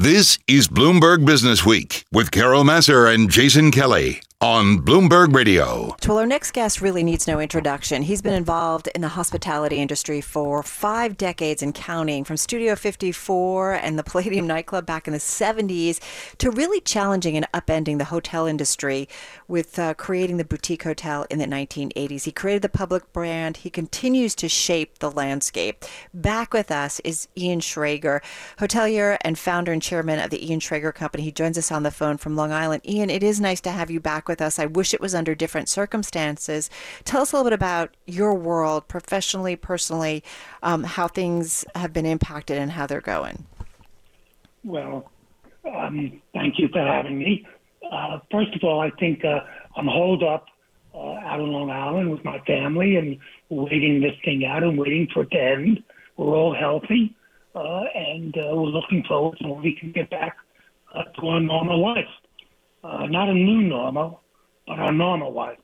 This is Bloomberg Business Week with Carol Massar and Jason Kelly on Bloomberg Radio. Well, our next guest really needs no introduction. He's been involved in the hospitality industry for five decades and counting, from Studio 54 and the Palladium nightclub back in the 70s to really challenging and upending the hotel industry with uh, creating the boutique hotel in the 1980s. He created the public brand. He continues to shape the landscape. Back with us is Ian Schrager, hotelier and founder and chairman of the Ian Schrager Company. He joins us on the phone from Long Island. Ian, it is nice to have you back with us. I wish it was under different circumstances. Tell us a little bit about your world, professionally, personally, um, how things have been impacted and how they're going. Well, um, thank you for having me. Uh, first of all, I think uh, I'm holed up uh, out on Long Island with my family and waiting this thing out and waiting for it to end. We're all healthy, uh, and uh, we're looking forward to when we can get back uh, to our normal life. Uh, not a new normal, but our normal life.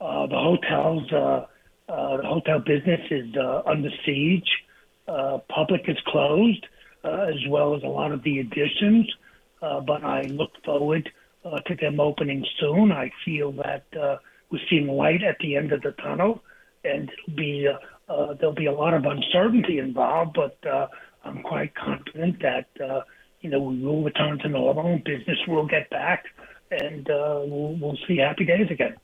Uh, the hotels, uh, uh, the hotel business is uh, under siege. Uh, public is closed, uh, as well as a lot of the Editions. Uh, but I look forward uh, to them opening soon. I feel that uh, we're seeing light at the end of the tunnel, and it'll be uh, uh, there'll be a lot of uncertainty involved. But uh, I'm quite confident that uh, you know we will return to normal, business will get back, and uh, we'll, we'll see happy days again.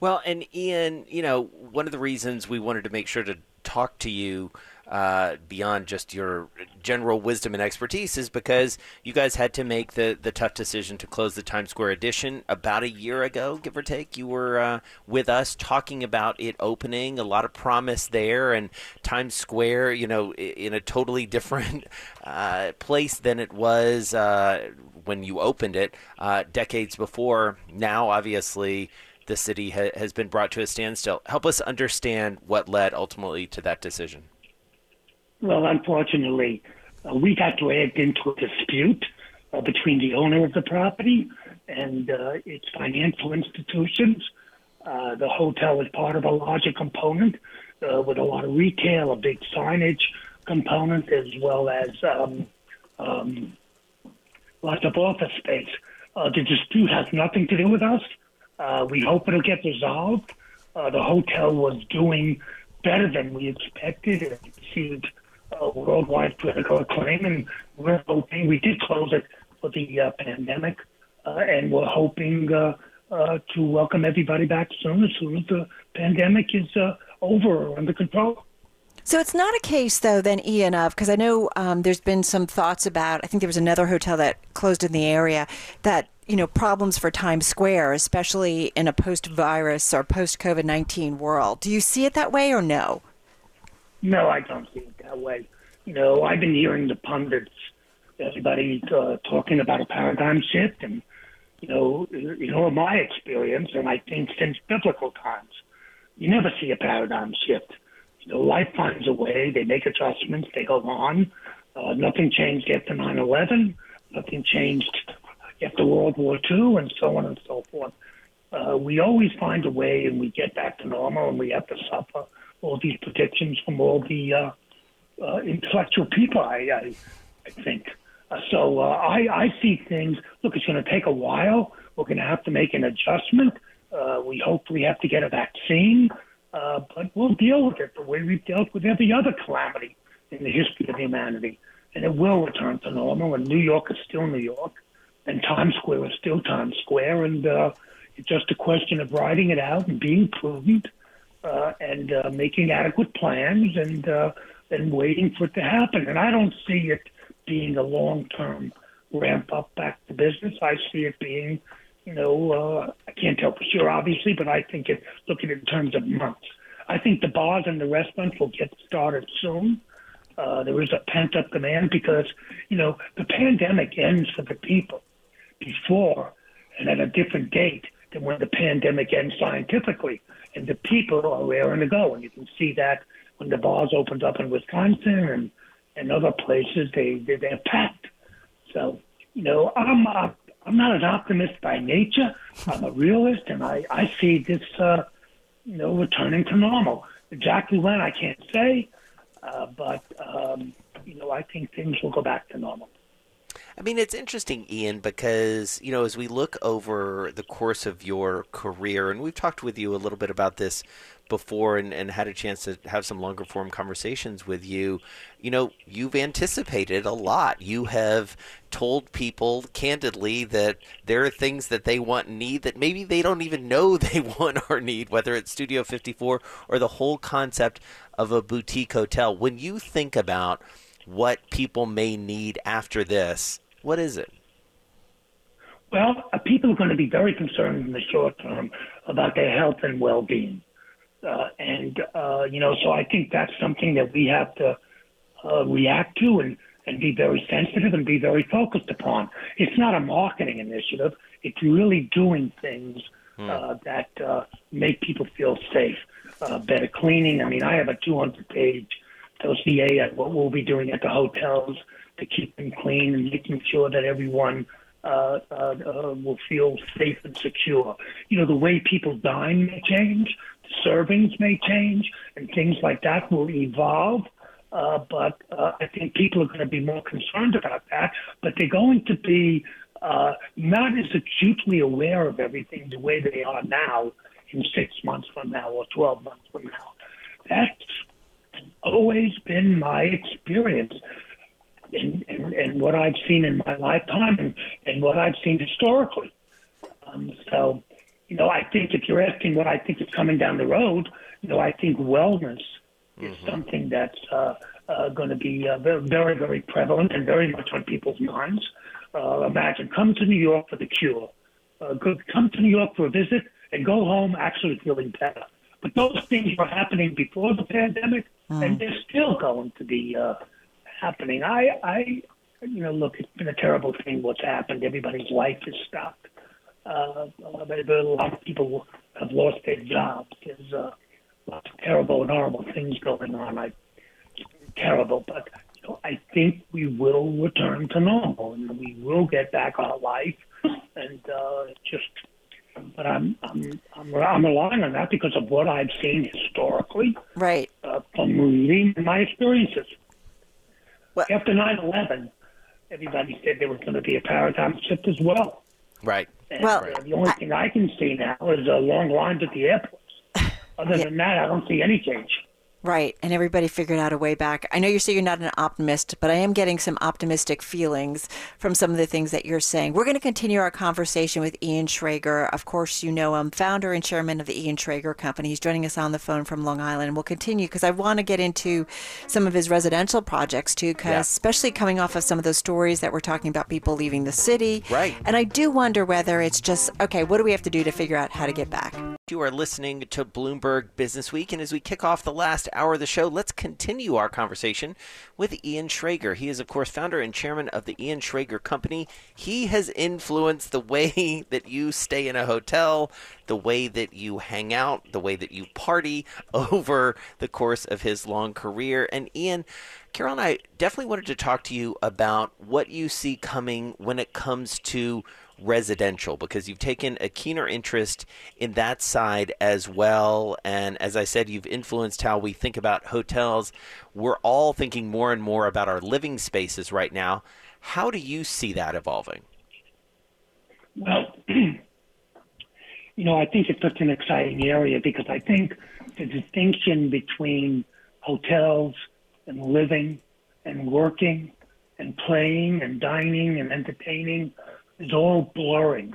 Well, and Ian, you know, one of the reasons we wanted to make sure to talk to you uh, beyond just your general wisdom and expertise is because you guys had to make the, the tough decision to close the Times Square edition about a year ago, give or take. You were uh, with us talking about it opening, a lot of promise there, and Times Square, you know, in a totally different uh, place than it was uh, when you opened it uh, decades before. Now, obviously, the city ha- has been brought to a standstill. Help us understand what led ultimately to that decision. Well, unfortunately, uh, we got dragged into a dispute uh, between the owner of the property and uh, its financial institutions. Uh, the hotel is part of a larger component uh, with a lot of retail, a big signage component, as well as um, um, lots of office space. Uh, the dispute has nothing to do with us. Uh, we hope it'll get resolved. Uh, the hotel was doing better than we expected. It received uh, worldwide political acclaim, and we're hoping we did close it for the uh, pandemic, uh, and we're hoping uh, uh, to welcome everybody back soon as soon as the pandemic is uh, over or under control. So it's not a case, though, then, Ian, of because I know um, there's been some thoughts about. I think there was another hotel that closed in the area that you know problems for Times Square, especially in a post-virus or post-COVID nineteen world. Do you see it that way or no? No, I don't see it that way. You know, I've been hearing the pundits, everybody uh, talking about a paradigm shift, and you know, you know, my experience, and I think since biblical times, you never see a paradigm shift. You know, life finds a way. They make adjustments. They go on. Uh, nothing changed after 9/11. Nothing changed after World War II, and so on and so forth. Uh, we always find a way, and we get back to normal, and we have to suffer all these predictions from all the uh, uh, intellectual people. I, I, I think. Uh, so uh, I, I see things. Look, it's going to take a while. We're going to have to make an adjustment. Uh, we hopefully have to get a vaccine, but we'll deal with it the way we've dealt with every other calamity in the history of humanity, and it will return to normal. And New York is still New York, and Times Square is still Times Square, and it's just a question of riding it out and being prudent uh, and uh, making adequate plans and uh, and waiting for it to happen. And I don't see it being a long term ramp up back to business. I see it being, you know, uh, I can't tell for sure, obviously, but I think it. Look at it in terms of months. I think the bars and the restaurants will get started soon. Uh, there is a pent up demand because, you know, the pandemic ends for the people before and at a different date than when the pandemic ends scientifically. And the people are raring to go. And you can see that when the bars opened up in Wisconsin and, and other places, they, they, they're packed. So, you know, I'm, uh, I'm not an optimist by nature. I'm a realist, and I, I see this, uh, you know, returning to normal. Exactly when, I can't say, uh, but, um, you know, I think things will go back to normal. I mean, it's interesting, Ian, because, you know, as we look over the course of your career, and we've talked with you a little bit about this before and, and had a chance to have some longer form conversations with you, you know, you've anticipated a lot. You have told people candidly that there are things that they want and need that maybe they don't even know they want or need, whether it's Studio 54 or the whole concept of a boutique hotel. When you think about what people may need after this, what is it? Well, uh, people are going to be very concerned in the short term about their health and well-being, uh, and uh, you know, so I think that's something that we have to uh, react to and and be very sensitive and be very focused upon. It's not a marketing initiative; it's really doing things hmm. uh, that uh, make people feel safe. Uh, better cleaning. I mean, I have a 200-page dossier at what we'll be doing at the hotels to keep them clean and making sure that everyone uh, uh, uh, will feel safe and secure. You know, the way people dine may change, servings may change, and things like that will evolve. Uh, but uh, I think people are going to be more concerned about that. But they're going to be uh, not as acutely aware of everything the way they are now in six months from now or 12 months from now. That's always been my experience and, and, and what I've seen in my lifetime and, and what I've seen historically. Um, so, you know, I think if you're asking what I think is coming down the road, you know, I think wellness mm-hmm. is something that's uh, uh, going to be uh, very, very prevalent and very much on people's minds. Uh, imagine come to New York for the cure, uh, go, come to New York for a visit, and go home actually feeling better. But those things were happening before the pandemic, mm. and they're still going to be uh, happening. I, I, you know, look, it's been a terrible thing what's happened. Everybody's life is stopped. Uh, a lot of people have lost their jobs. There's uh, lots of terrible and horrible things going on. I, terrible, but you know, I think we will return to normal and we will get back our life. And uh, just, but I'm I'm I'm I'm relying on that because of what I've seen historically, right? Uh, from reading my experiences. Well, After 9/11, everybody said there was going to be a paradigm shift as well. Right. And, well, uh, the only I, thing I can see now is uh, long lines at the airports. Other yeah. than that, I don't see any change. Right. And everybody figured out a way back. I know you say you're not an optimist, but I am getting some optimistic feelings from some of the things that you're saying. We're going to continue our conversation with Ian Schrager. Of course, you know him, founder and chairman of the Ian Schrager Company. He's joining us on the phone from Long Island. We'll continue because I want to get into some of his residential projects too, because yeah. especially coming off of some of those stories that we're talking about people leaving the city. Right. And I do wonder whether it's just, okay, what do we have to do to figure out how to get back? You are listening to Bloomberg Business Week. And as we kick off the last hour of the show, let's continue our conversation with Ian Schrager. He is, of course, founder and chairman of the Ian Schrager Company. He has influenced the way that you stay in a hotel, the way that you hang out, the way that you party over the course of his long career. And Ian, Carol and I definitely wanted to talk to you about what you see coming when it comes to residential because you've taken a keener interest in that side as well. And as I said, you've influenced how we think about hotels. We're all thinking more and more about our living spaces right now. How do you see that evolving? Well, you know, I think it's such an exciting area because I think the distinction between hotels and living and working and playing and dining and entertaining is all blurring,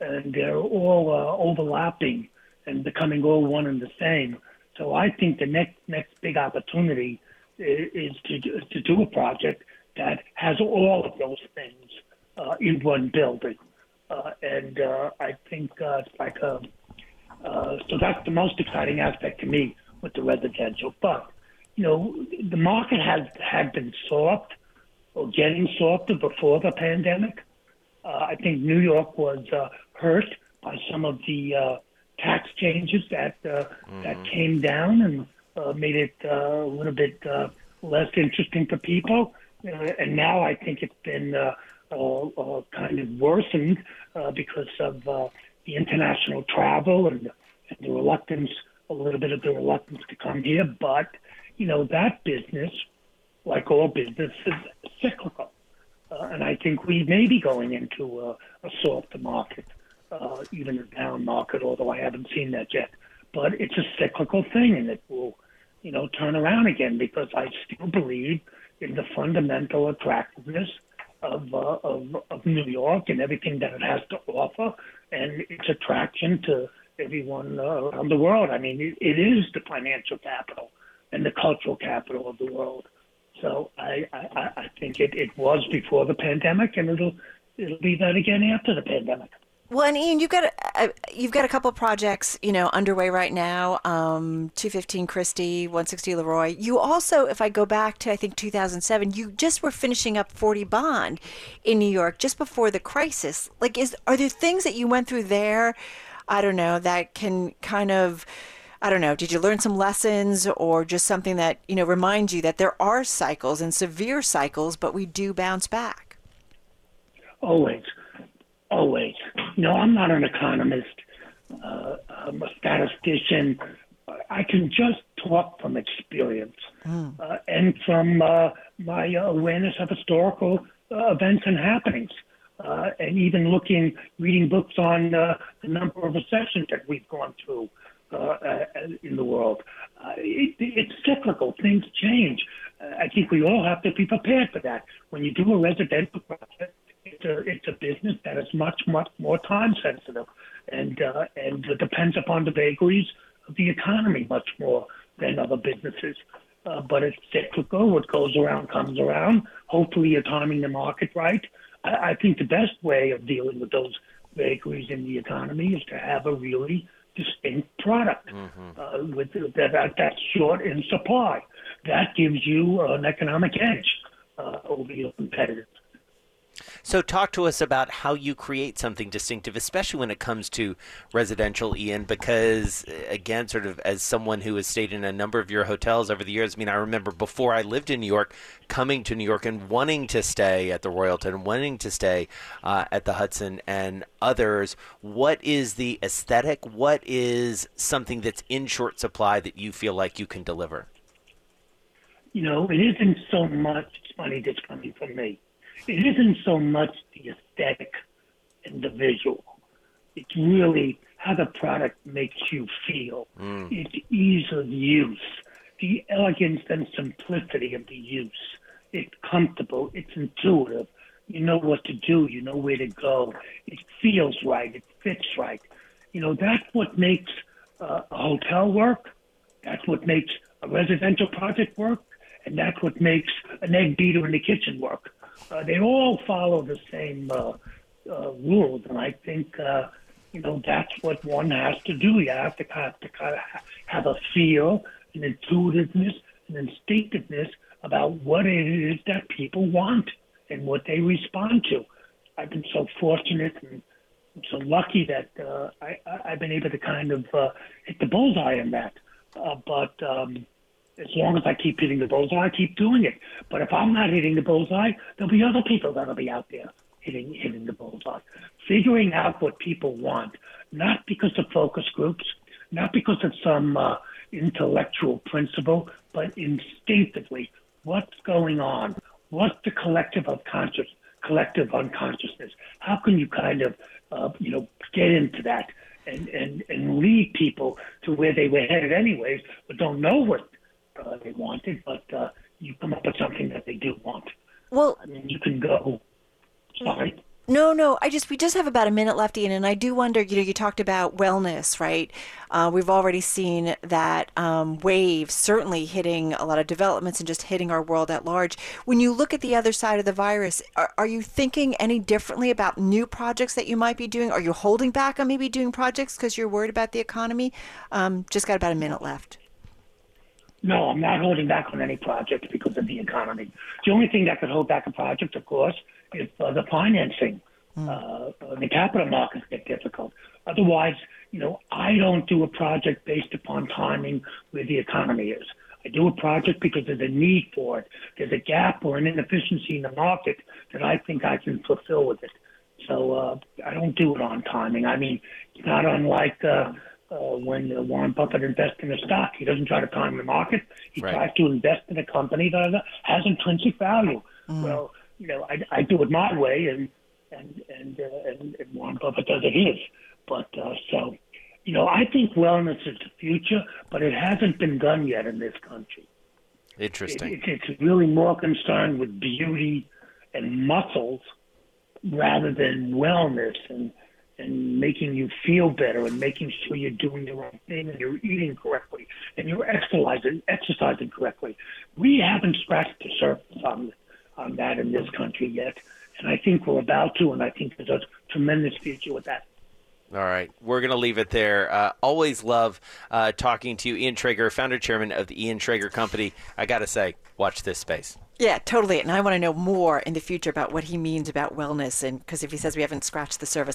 and they're all uh, overlapping and becoming all one and the same. So I think the next next big opportunity is, to to do a project that has all of those things uh, in one building, uh, and uh, I think uh, it's like a uh, so that's the most exciting aspect to me with the residential. But you know, the market has had been soft or getting softer before the pandemic. Uh, I think New York was uh, hurt by some of the uh, tax changes that uh, mm-hmm. that came down and uh, made it uh, a little bit uh, less interesting for people. Uh, and now I think it's been uh, uh, uh, kind of worsened uh, because of uh, the international travel and, and the reluctance, a little bit of the reluctance to come here. But you know that business, like all business, is cyclical. uh, and I think we may be going into a, a softer market, uh, even a down market, although I haven't seen that yet. But it's a cyclical thing, and it will, you know, turn around again because I still believe in the fundamental attractiveness of, uh, of, of New York and everything that it has to offer, and its attraction to everyone uh, around the world. I mean, it, it is the financial capital and the cultural capital of the world. So I, I, I think it, it was before the pandemic, and it'll it'll be that again after the pandemic. Well, and Ian, you've got a, you've got a couple of projects, you know, underway right now. Um, 215 Chrystie, 160 Leroy. You also, if I go back to I think 2007, you just were finishing up 40 Bond in New York just before the crisis. Like, is are there things that you went through there? I don't know that can kind of. I don't know, did you learn some lessons or just something that, you know, reminds you that there are cycles and severe cycles, but we do bounce back? Always. Always. No, I'm not an economist, uh, I'm a statistician. I can just talk from experience mm. uh, and from uh, my awareness of historical uh, events and happenings. Uh, and even looking, reading books on uh, the number of recessions that we've gone through in the world. It, it's cyclical. Things change. I think we all have to be prepared for that. When you do a residential project, it's a it's a business that is much much more time sensitive, and uh, and depends upon the vagaries of the economy much more than other businesses. Uh, but it's cyclical. What goes around comes around. Hopefully, you're timing the market right. I, I think the best way of dealing with those vagaries in the economy is to have a really distinct product mm-hmm. uh, with that that's short in supply. That gives you an economic edge uh, over your competitors. So, talk to us about how you create something distinctive, especially when it comes to residential, Ian, because, again, sort of as someone who has stayed in a number of your hotels over the years, I mean, I remember before I lived in New York, coming to New York and wanting to stay at the Royalton, wanting to stay uh, at the Hudson and others. What is the aesthetic? What is something that's in short supply that you feel like you can deliver? You know, it isn't so much money that's coming from me it isn't so much the aesthetic and the visual. It's really how the product makes you feel. Mm. It's ease of use, the elegance and simplicity of the use. It's comfortable. It's intuitive. You know what to do. You know where to go. It feels right. It fits right. You know that's what makes uh, a hotel work. That's what makes a residential project work, and that's what makes an egg beater in the kitchen work. Uh, they all follow the same uh, uh, rules, and I think uh, you know that's what one has to do. You have to kind of, to kind of have a feel, an intuitiveness, an instinctiveness about what it is that people want and what they respond to. I've been so fortunate and so lucky that uh, I, I've been able to kind of uh, hit the bullseye in that. Uh, but um, as long as I keep hitting the bullseye, I keep doing it. But if I'm not hitting the bullseye, there'll be other people that'll be out there hitting hitting the bullseye. Figuring out what people want, not because of focus groups, not because of some uh, intellectual principle, but instinctively, what's going on? What's the collective unconscious, collective unconsciousness? How can you kind of, uh, you know, get into that? And, and, and lead people to where they were headed anyways, but don't know what uh, they wanted, but uh, you come up with something that they do want. Well, I mean, you can go. Sorry. No, no. I just we just have about a minute left, Ian, and I do wonder. You know, you talked about wellness, right? Uh, we've already seen that um, wave certainly hitting a lot of developments and just hitting our world at large. When you look at the other side of the virus, are, are you thinking any differently about new projects that you might be doing? Are you holding back on maybe doing projects because you're worried about the economy? Um, just got about a minute left. No, I'm not holding back on any project because of the economy. The only thing that could hold back a project, of course, is uh, the financing. Mm. Uh, the capital markets get difficult. Otherwise, you know, I don't do a project based upon timing where the economy is. I do a project because there's a need for it. There's a gap or an inefficiency in the market that I think I can fulfill with it. So uh, I don't do it on timing. I mean, it's not unlike uh, uh, when uh, Warren Buffett invests in a stock. He doesn't try to time the market. He right. tries to invest in a company that has intrinsic value. Mm. Well, you know, I, I do it my way, and and and uh, and, and Warren Buffett does it his. But uh, so, you know, I think wellness is the future, but it hasn't been done yet in this country. Interesting. It, it, it's really more concerned with beauty and muscles rather than wellness and and making you feel better and making sure you're doing the right thing and you're eating correctly and you're exercising exercising correctly. We haven't scratched the surface on on that in this country yet, and I think we're about to, and I think there's a tremendous future with that. All right, we're going to leave it there. Uh, always love uh, talking to you, Ian Schrager, founder chairman of the Ian Schrager Company. I got to say, watch this space. Yeah, totally. And I want to know more in the future about what he means about wellness, and because if he says we haven't scratched the surface,